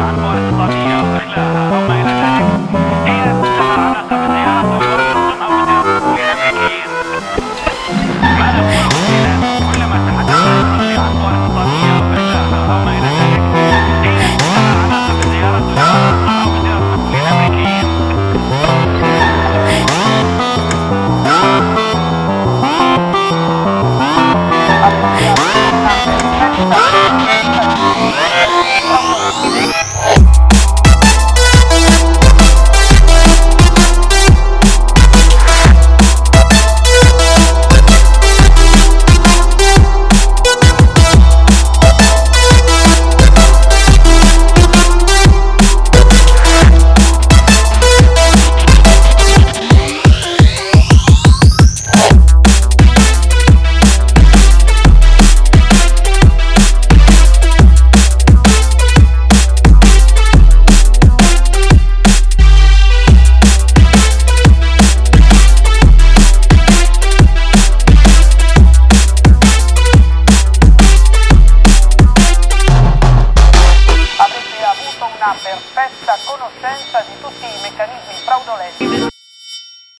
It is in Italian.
I want to ha perfetta conoscenza di tutti i meccanismi fraudolenti